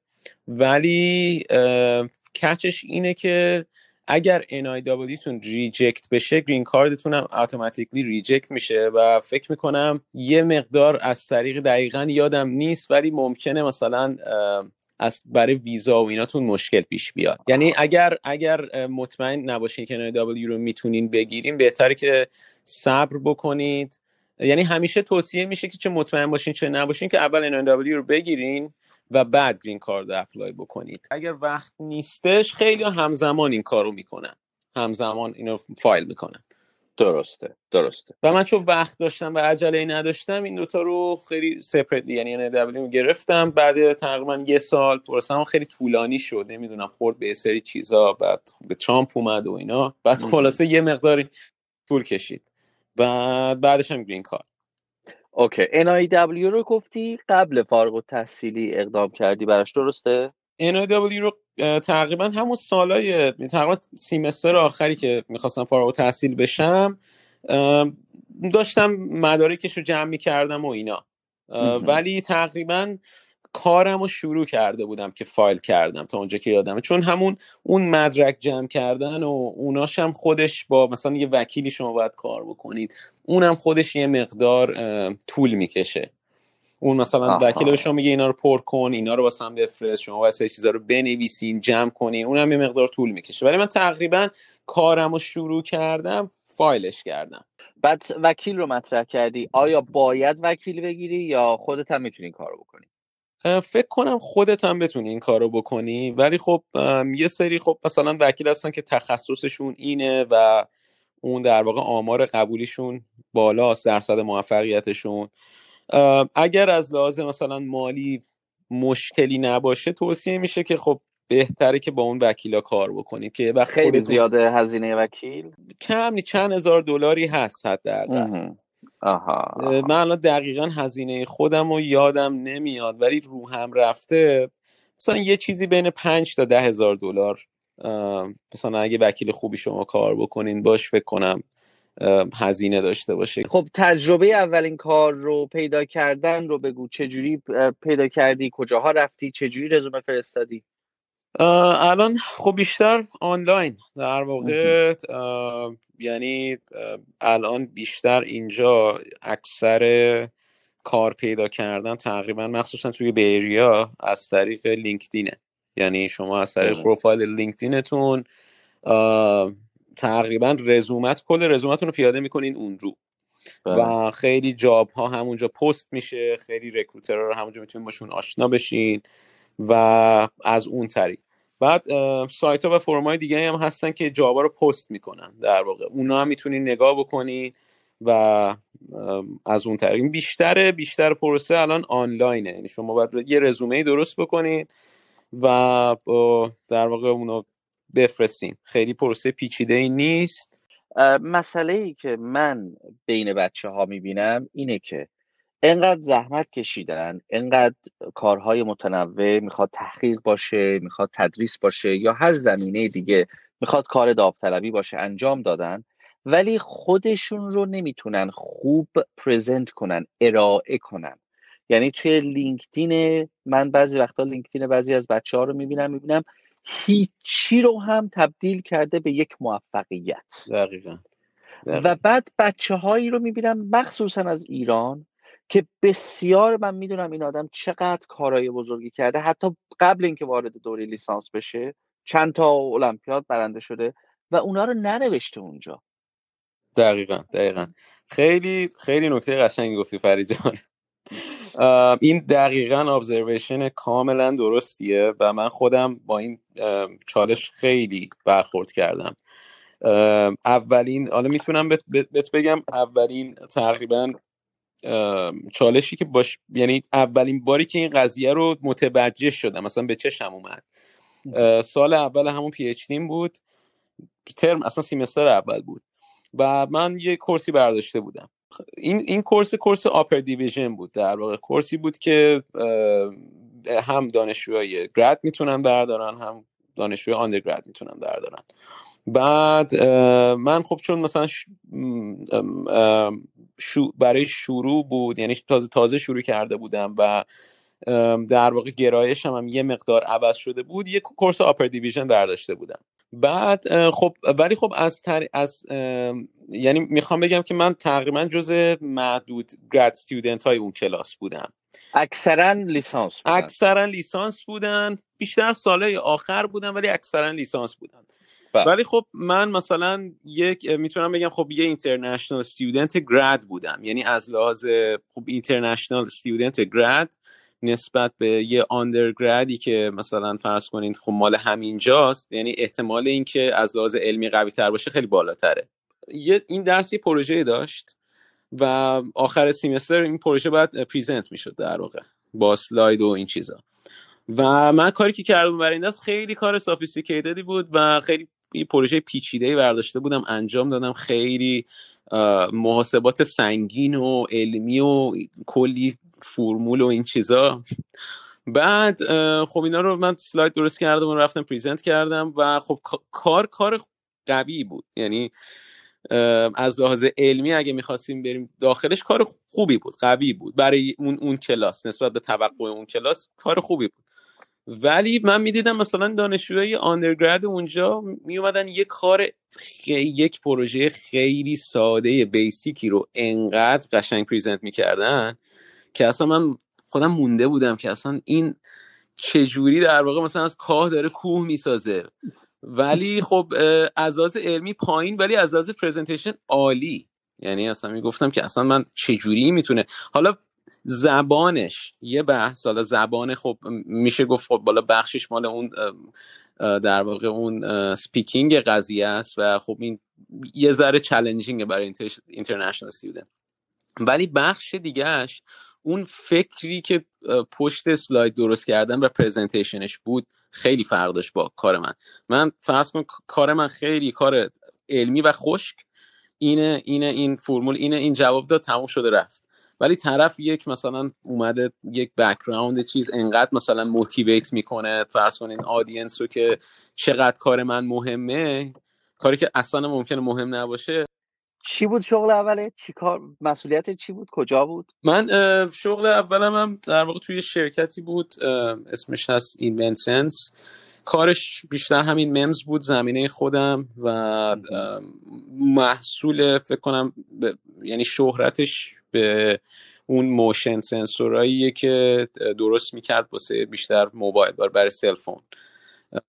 [SPEAKER 3] ولی catch ش اینه که اگر NIW تون reject بشه green card تون هم automatically reject میشه و فکر می‌کنم یه مقدار از طریق دقیقا یادم نیست ولی ممکنه مثلا از برای ویزا و ایناتون مشکل پیش بیاد. یعنی اگر اگر مطمئن نباشین که NIW رو می‌تونین بگیرین بهتره که صبر بکنید. یعنی همیشه توصیه میشه که چه مطمئن باشین چه نباشین که اول NIW رو بگیرین و بعد گرین کارد اپلای بکنید. اگر وقت نیستش خیلی همزمان این کارو می‌کنن. همزمان اینو فایل می‌کنن.
[SPEAKER 2] درسته درسته.
[SPEAKER 3] و من چون وقت داشتم و عجله نداشتم این دوتا رو خیلی سپرتلی یعنی NW گرفتم. بعد تقریبا یه سال پروسم خیلی طولانی شد. نمی‌دونم خورد به سری چیزا بعد به ترامپ اومد و اینا. بعد خلاصه یه مقداری طول کشید. بعد بعدش هم گرین کار
[SPEAKER 2] اوکی. NIW رو گفتی قبل فارغ التحصیلی اقدام کردی براش درسته؟
[SPEAKER 3] NIW رو تقریبا همون سالای تقریبا سیمستر آخری که می‌خواستم فارغ تحصیل بشم داشتم مدارکش رو جمع می‌کردم و اینا. ولی تقریبا کارم رو شروع کرده بودم که فایل کردم تا اونجا که یادمه. چون همون اون مدرک جمع کردن و اوناش هم خودش با مثلا یه وکیلی شما باید کار بکنید اونم خودش یه مقدار طول می‌کشه. اون مثلا وکیل به شما میگه اینا رو پر کن اینا رو واسه هم بفرست. شما واسه چیزا رو بنویسین جمع کنین. اونم یه مقدار طول می‌کشه. ولی من تقریبا کارم رو شروع کردم فایلش کردم.
[SPEAKER 2] بعد وکیل رو مطرح کردی. آیا باید وکیل بگیری یا خودت هم می‌تونی این کارو بکنی؟
[SPEAKER 3] فکر کنم خودت هم بتونی این کارو بکنی. ولی خب یه سری خب مثلا وکیل هستن که تخصصشون اینه و اون در واقع آمار قبولیشون بالاست درصد موفقیتشون. اگر از لحاظ مثلا مالی مشکلی نباشه توصیه میشه که خب بهتره که با اون وکیلا کار بکنید که
[SPEAKER 2] وقت خیلی زیاده هزینه وکیل؟
[SPEAKER 3] کم چند هزار دلاری هست حداقل.
[SPEAKER 2] آها.
[SPEAKER 3] من الان دقیقا هزینه خودم رو یادم نمیاد ولی رو هم رفته مثلا یه چیزی بین پنج تا ده هزار دلار. مثلا اگه وکیل خوبی شما کار بکنین باش فکر کنم هزینه داشته باشه.
[SPEAKER 2] خب تجربه اولین کار رو پیدا کردن رو بگو. چجوری پیدا کردی؟ کجاها رفتی؟ چجوری رزومه فرستادی؟
[SPEAKER 3] الان خب بیشتر آنلاین. در واقع یعنی الان بیشتر اینجا اکثر کار پیدا کردن تقریبا مخصوصا توی Bay Area از طریق لینکدینه. یعنی شما از طریق. پروفایل لینکدینتون تقریبا رزومت کل رزومتون رو پیاده می‌کنین اون رو و بله. خیلی job ها همونجا پست میشه خیلی recruiter رو همونجا می‌تونین باشون آشنا بشین و از اون طریق. بعد سایت ها و فرم های دیگه هم هستن که جابا رو پست می‌کنن در واقع. اونا هم می‌تونین نگاه بکنین و از اون طریق. بیشتر بیشتر پروسه الان آنلاینه. یعنی شما باید یه رزومه درست بکنید و در واقع اونو بفرستین خیلی پروسه پیچیده ای نیست.
[SPEAKER 2] مسئله ای که من بین بچه ها می‌بینم اینه که انقدر زحمت کشیدن انقدر کارهای متنوع می‌خواد تحقیق باشه می‌خواد تدریس باشه یا هر زمینه دیگه می‌خواد کار داوطلبی باشه انجام دادن ولی خودشون رو نمی‌تونن خوب پرزنت کنن ارائه کنن. یعنی توی لینکدین من بعضی وقتا لینکدین بعضی از بچه ها رو می‌بینم می‌بینم هیچی رو هم تبدیل کرده به یک موفقیت.
[SPEAKER 3] دقیقا.
[SPEAKER 2] و بعد بچه هایی رو می‌بینم مخصوصا از ایران که بسیار من می‌دونم این آدم چقدر کارهای بزرگی کرده. حتی قبل اینکه وارد دوره لیسانس بشه چند تا المپیاد برنده شده و اونا رو ننوشته اونجا.
[SPEAKER 3] دقیقا دقیقا. خیلی خیلی نکته قشنگی گفتی فرید جان این دقیقا ابزرویشن کاملا درستیه و من خودم با این چالش خیلی برخورد کردم. اولین حالا می‌تونم بهت بگم اولین تقریبا چالشی که باش یعنی اولین باری که این قضیه رو متوجه شدم مثلا به چشم اومد. سال اول همون PhD بود ترم اصلا semester اول بود. و من یه course ی برداشته بودم. این این course course upper division بود. در واقع course ی بود که هم دانشجوهای grad می‌تونن بردارن هم دانشجوی undergrad می‌تونن بردارن. بعد من خب چون مثلا برای شروع بود یعنی تازه تازه شروع کرده بودم و در واقع گرایش هم, یه مقدار عوض شده بود یه کورس آپر دیویژن برداشته بودم. بعد خب ولی خب از, تر... از یعنی می‌خوام بگم که من تقریبا جز معدود گراد ستودنت های اون کلاس بودم.
[SPEAKER 2] اکثرا لیسانس
[SPEAKER 3] بودن. اکثرا لیسانس بودن. بیشتر ساله آخر بودن ولی اکثرا لیسانس بودن. بله. ولی خب من مثلا یک می‌تونم بگم خب یه اینترنشنال استودنت گراد بودم. یعنی از لحاظ خب international student grad نسبت به یه undergrad ی که مثلا فرض کنید خب مال همینجاست یعنی احتمال اینکه از لحاظ علمی قوی تر باشه خیلی بالاتره. یه این درس یه پروژه داشت و آخر semester این پروژه باید present می‌شد در واقع با slide و این چیزا. و من کاری که کردم برای این دست خیلی کار sophisticated ی بود و خیلی یه پروژه پیچیده ای برداشته بودم انجام دادم خیلی محاسبات سنگین و علمی و کلی فرمول و این چیزا. بعد خب اینا رو من سلاید درست کردم و رفتم پریزنت کردم و خب کار کار قوی بود. یعنی از لحاظ علمی اگه می‌خواستیم بریم داخلش کار خوبی بود قوی بود. برای اون اون کلاس نسبت به توقع اون کلاس کار خوبی بود. ولی من می‌دیدم مثلا دانشجوهای آندرگراد اونجا میومدن یه کار یک پروژه خیلی ساده بیسیکی رو انقدر قشنگ پریزنت می‌کردن که اصلا من خودم مونده بودم که اصلا این چجوری در واقع مثلا از کاه داره کوه می‌سازه. ولی خب از علمی پایین ولی از لحاظ پرزنتیشن عالی. یعنی اصلا می‌گفتم که اصلا من چجوری می‌تونه. حالا زبانش. یه بحث حالا زبان خب میشه گفت خب بالا بخشش مال اون در واقع اون speaking قضیه است و خب این یه ذره challenging برای international student ولی بخش دیگهش اون فکری که پشت slide درست کردن و presentation ش بود خیلی فرق داشت با کار من. من فرض کن کار من خیلی کار علمی و خشک اینه اینه این فرمول اینه این جواب داد تموم شده رفت. ولی طرف یک مثلا اومده یک background چیز انقدر مثلا motivate می‌کنه فرض کنین audience رو که چقدر کار من مهمه کاری که اصلا ممکنه مهم نباشه.
[SPEAKER 2] چی بود شغل اوله؟ چی کار مسئولیت چی بود؟ کجا بود؟
[SPEAKER 3] من شغل اولم هم در واقع توی شرکتی بود اسمش هست InvenSense کارش بیشتر همین MEMS بود زمینه خودم و محصول فکر کنم یعنی شهرتش به اون motion sensor اییه که درست می‌کرد واسه بیشتر موبایل برای cell phone.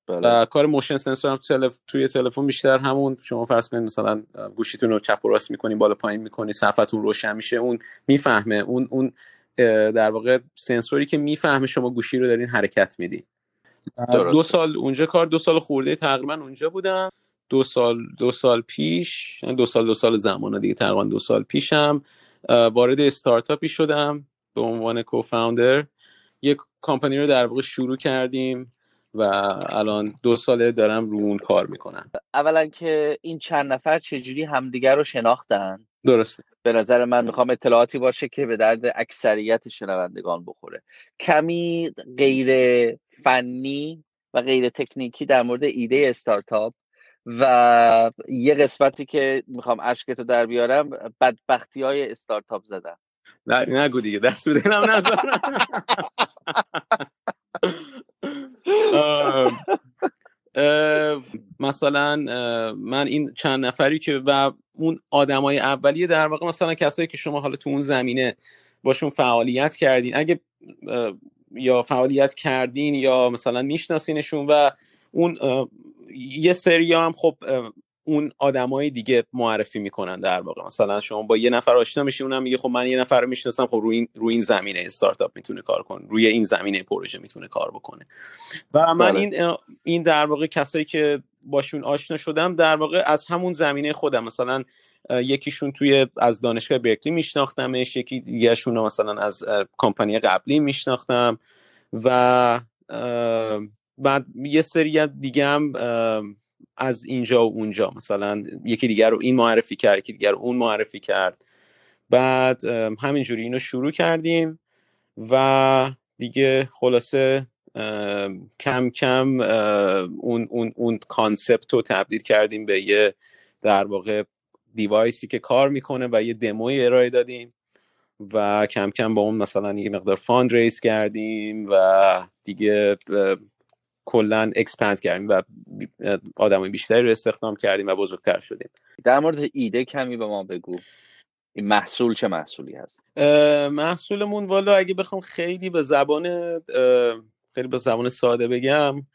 [SPEAKER 3] بله. و کار motion sensor هم تلف... توی تلفن بیشتر همون شما فرض کنید مثلا گوشیتون رو چپ و راست می‌کنی بالا پایین می‌کنی صفحتون روشن میشه اون می‌فهمه اون اون در واقع سنسوری که می‌فهمه شما گوشی رو دارین حرکت میدی دو سال اونجا کار دو سال خورده تقریبا اونجا بودم. دو سال دو سال پیش یعنی دو سال دو سال زمان دیگه تقریبا دو سال پیشم. وارد استارتاپی شدم به عنوان کوفاندر یک کامپانی رو در واقع شروع کردیم و الان دو ساله دارم رو اون کار می‌کنم.
[SPEAKER 2] اولا که این چند نفر چجوری همدیگر رو شناختن؟
[SPEAKER 3] درسته.
[SPEAKER 2] به نظر من می‌خوام اطلاعاتی باشه که به درد اکثریت شنوندگان بخوره. کمی غیر فنی و غیر تکنیکی در مورد ایده استارتاپ و یه قسمتی که می‌خوام اشکتو در بیارم بدبختی های استارتاپ زدن.
[SPEAKER 3] نه نگو دیگه دست دلم نزن. (laughs) مثلا من این چند نفری که و اون آدمای اولیه در واقع مثلا کسایی که شما حالا تو اون زمینه باشون فعالیت کردین اگه یا فعالیت کردین یا مثلا میشناسینشون و اون یه سری هم خب اون آدمای دیگه معرفی می‌کنن در واقع. مثلا شما با یه نفر آشنا میشی اونم میگه خب من یه نفر رو می‌شناسم خب روی این روی این زمینه استارتاپ می‌تونه کار کنه روی این زمینه پروژه می‌تونه کار بکنه. و من بله. این این در واقع کسایی که باشون آشنا شدم در واقع از همون زمینه خودم. مثلا یکیشون توی از دانشگاه برکلی میشناختمش یکی دیگهشون مثلا از کمپانی قبلی میشناختم و بعد یه سری دیگه هم از اینجا و اونجا. مثلا یکی دیگر رو این معرفی کرد یکی دیگر رو اون معرفی کرد. بعد همینجوری اینو شروع کردیم و دیگه خلاصه کم کم اون اون اون concept رو تبدیل کردیم به یه در واقع device ی که کار می‌کنه و یه دموی ارائه دادیم و کم کم با اون مثلا یه مقدار fund raise کردیم و دیگه کلا expand کردیم و آدمای بیشتری رو استخدام کردیم و بزرگتر شدیم.
[SPEAKER 2] در مورد ایده کمی به ما بگو. این محصول چه محصولی هست؟
[SPEAKER 3] محصولمون والا اگه بخوام خیلی به زبان خیلی به زبان ساده بگم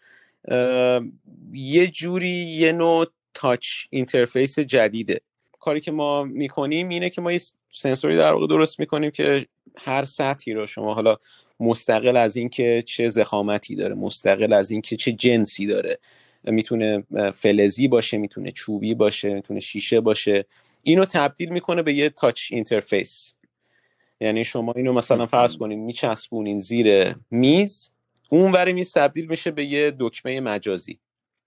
[SPEAKER 3] یه جوری یه نوع touch interface جدیده. کاری که ما می‌کنیم اینه که ما یه سنسوری در واقع درست می‌کنیم که هر سطحی رو شما حالا مستقل از اینکه چه ضخامتی داره مستقل از اینکه چه جنسی داره. می‌تونه فلزی باشه می‌تونه چوبی باشه می‌تونه شیشه باشه. اینو تبدیل می‌کنه به یه touch interface. یعنی شما اینو مثلا فرض کنین میچسبونین زیر میز اون وری میز تبدیل میشه به یه دکمه مجازی.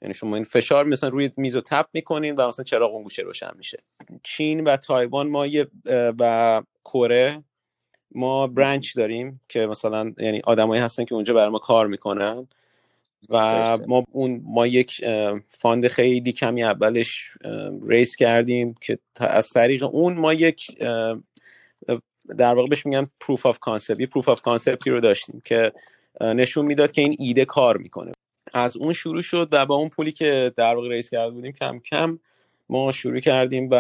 [SPEAKER 3] یعنی شما این فشار مثلا روی میز رو tap می‌کنین و مثلا چراغ اون گوشه روشن میشه. چین و تایوان ما یه و کره ما branch داریم که مثلا یعنی آدمایی هستن که اونجا برای ما کار می‌کنن و ما اون ما یک fund خیلی کمی اولش raise کردیم که از طریق اون ما یک در واقع بهش میگن proof of concept یه proof of concept ی رو داشتیم که نشون می‌داد که این ایده کار می‌کنه. از اون شروع شد و با اون پولی که در واقع raise کرده بودیم کم کم ما شروع کردیم و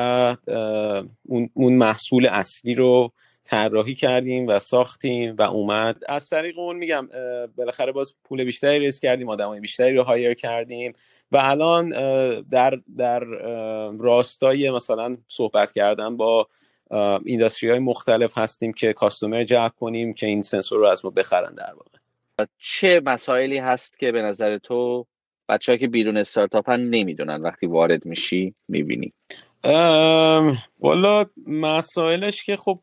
[SPEAKER 3] اون, اون محصول اصلی رو طراحی کردیم و ساختیم و اومد. از طریق اون میگم بالاخره باز پول بیشتری ریس کردیم آدمای بیشتری رو هایر کردیم و الان در در راستای مثلا صحبت کردن با اینداستری های مختلف هستیم که کاستومر جلب کنیم که این سنسور رو از ما بخرن در واقع.
[SPEAKER 2] چه مسائلی هست که به نظر تو بچه که بیرون استارتاپ نمی‌دونن وقتی وارد میشی می‌بینی؟
[SPEAKER 3] والا مسائلش که خب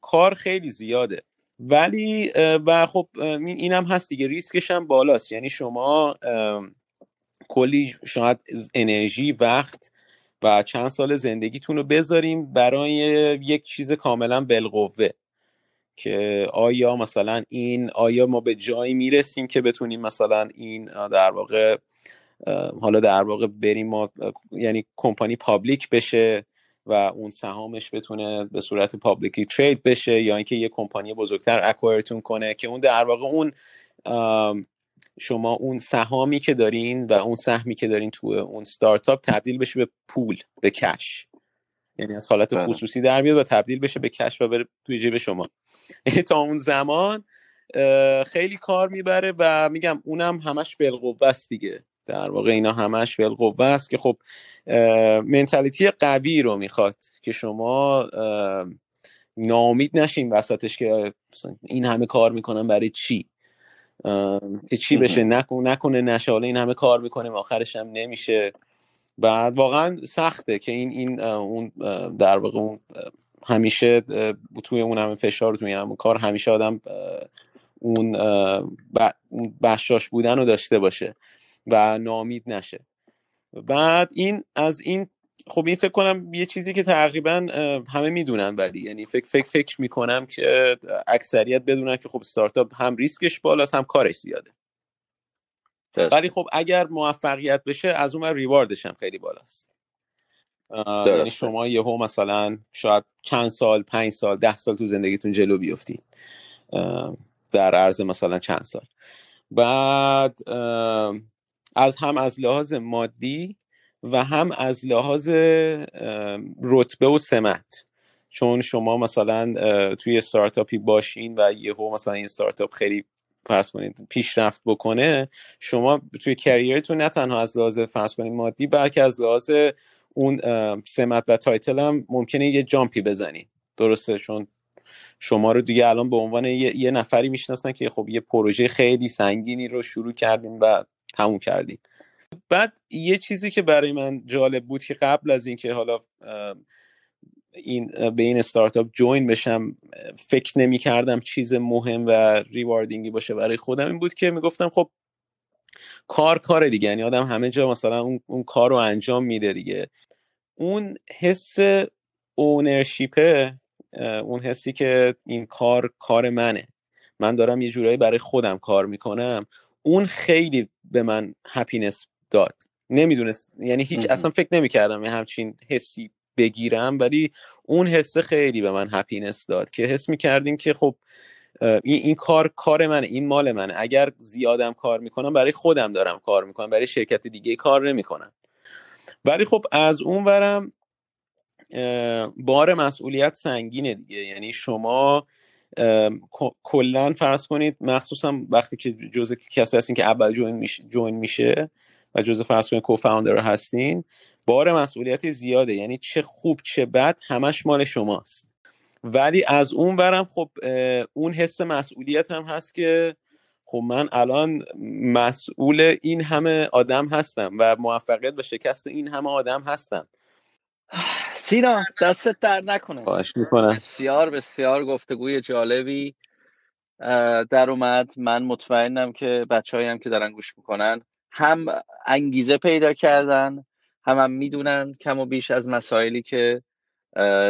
[SPEAKER 3] کار خیلی زیاده. ولی و خب این هم هست دیگه ریسکش هم بالاست. یعنی شما کلی شاید انرژی وقت و چند سال زندگیتون رو بذاریم برای یک چیز کاملا بالقوه که آیا مثلا این آیا ما به جایی می‌رسیم که بتونیم مثلا این در واقع حالا در واقع بریم ما یعنی کمپانی public بشه و اون سهامش بتونه به صورت public ی trade بشه یا اینکه یه کمپانی بزرگتر acquire تون کنه که اون در واقع اون شما اون سهامی که دارین و اون سهمی که دارین تو اون استارتاپ تبدیل بشه به پول به cash یعنی از حالت بله. خصوصی در بیاد و تبدیل بشه به cash و بره توی جیب شما. (laughs) یعنی تا اون زمان خیلی کار می‌بره و میگم اونم همش بالقوه است دیگه. در واقع اینا همش بالقوه است که خب منتالیتی قوی رو می‌خواد که شما ناامید نشین وسطش که این همه کار می‌کنن برای چی؟ که چی بشه؟ نکنه نکنه نشه این همه کار می‌کنیم آخرش هم نمیشه. بعد واقعا سخته که این این اون در واقع اون همیشه توی اون همه فشار توی همون کار همیشه آدم اون بشاش بودن رو داشته باشه. و نامید نشه. بعد این از این خب این فکر کنم یه چیزی که تقریبا همه می‌دونن ولی یعنی فکر فکر فکر می‌کنم که اکثریت بدونن که خب ستارتاپ هم ریسکش بالاست هم کارش زیاده. ولی خب اگر موفقیت بشه از اون ریواردش هم خیلی بالاست. یعنی شما یهو مثلا شاید چند سال پنج سال ده سال تو زندگیتون جلو بیفتین. در عرض مثلا چند سال. بعد از هم از لحاظ مادی و هم از لحاظ رتبه و سمت. چون شما مثلا توی استارتاپی باشین و یهو مثلا این استارتاپ خیلی فرض کنید پیشرفت بکنه شما توی کریرتون نه تنها از لحاظ فرض کنید مادی بلکه از لحاظ اون سمت و title هم ممکنه یه jump ی بزنید درسته؟ چون شما رو دیگه الان به عنوان یه, یه نفری می‌شناسن که خب یه پروژه خیلی سنگینی رو شروع کردیم و تموم کردیم بعد یه چیزی که برای من جالب بود که قبل از اینکه حالا این به این استارتاپ join بشم فکر نمی کردم چیز مهم و rewarding ی باشه برای خودم این بود که می‌گفتم خب کار کار دیگه یعنی آدم همه جا مثلا اون, اون کار رو انجام میده دیگه. اون حس اونرشیپه اون حسی که این کار کار منه. من دارم یه جورایی برای خودم کار می‌کنم. اون خیلی به من هپینس داد. نمی‌دونست یعنی هیچ اصلا فکر نمی‌کردم یه همچین حسی بگیرم ولی اون حسه خیلی به من هپینس داد که حس می‌کردیم که خب این, این کار کار منه این مال منه. اگر زیادم کار می‌کنم برای خودم دارم کار می‌کنم برای شرکت دیگه کار نمی‌کنم. ولی خب از اون ورم بار مسئولیت سنگینه دیگه. یعنی شما کلا فرض کنید مخصوصا وقتی که جزء کسی هستین که اول جوین میشه, جوین میشه و جزء فرض کنید کوفاندر هستین بار مسئولیت زیاده. یعنی چه خوب چه بد همش مال شماست. ولی از اون برم خب اون حس مسئولیت هم هست که خب من الان مسئول این همه آدم هستم و موفقیت و شکست این همه آدم هستم.
[SPEAKER 2] سینا دستت در نکنه.
[SPEAKER 3] می‌کنم.
[SPEAKER 2] بسیار بسیار گفتگوی جالبی در اومد. من مطمئنم که بچه هم که دارن گوش می‌کنن هم انگیزه پیدا کردن هم هم می‌دونن کم و بیش از مسائلی که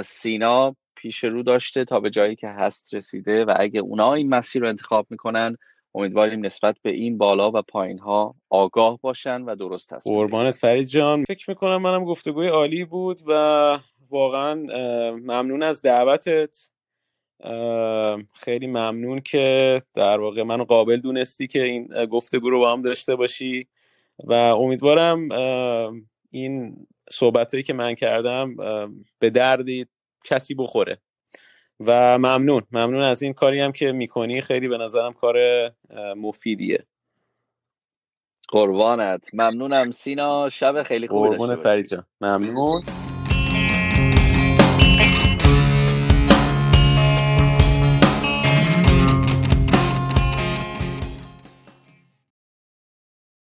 [SPEAKER 2] سینا پیش رو داشته تا به جایی که هست رسیده و اگه اونا این مسیر رو انتخاب می‌کنن امیدواریم نسبت به این بالا و پایین ها آگاه باشن و درست هست
[SPEAKER 3] قربانت فرید جان. فکر می‌کنم منم گفتگوی عالی بود و واقعا ممنون از دعوتت. خیلی ممنون که در واقع منو قابل دونستی که این گفتگو رو با هم داشته باشی و امیدوارم این صحبت هایی که من کردم به دردی کسی بخوره. و ممنون. ممنون از این کاری هم که می‌کنی. خیلی به نظرم کار مفیدیه.
[SPEAKER 2] قربانت. ممنونم سینا. شب خیلی خوبی
[SPEAKER 3] فرید جان ممنون.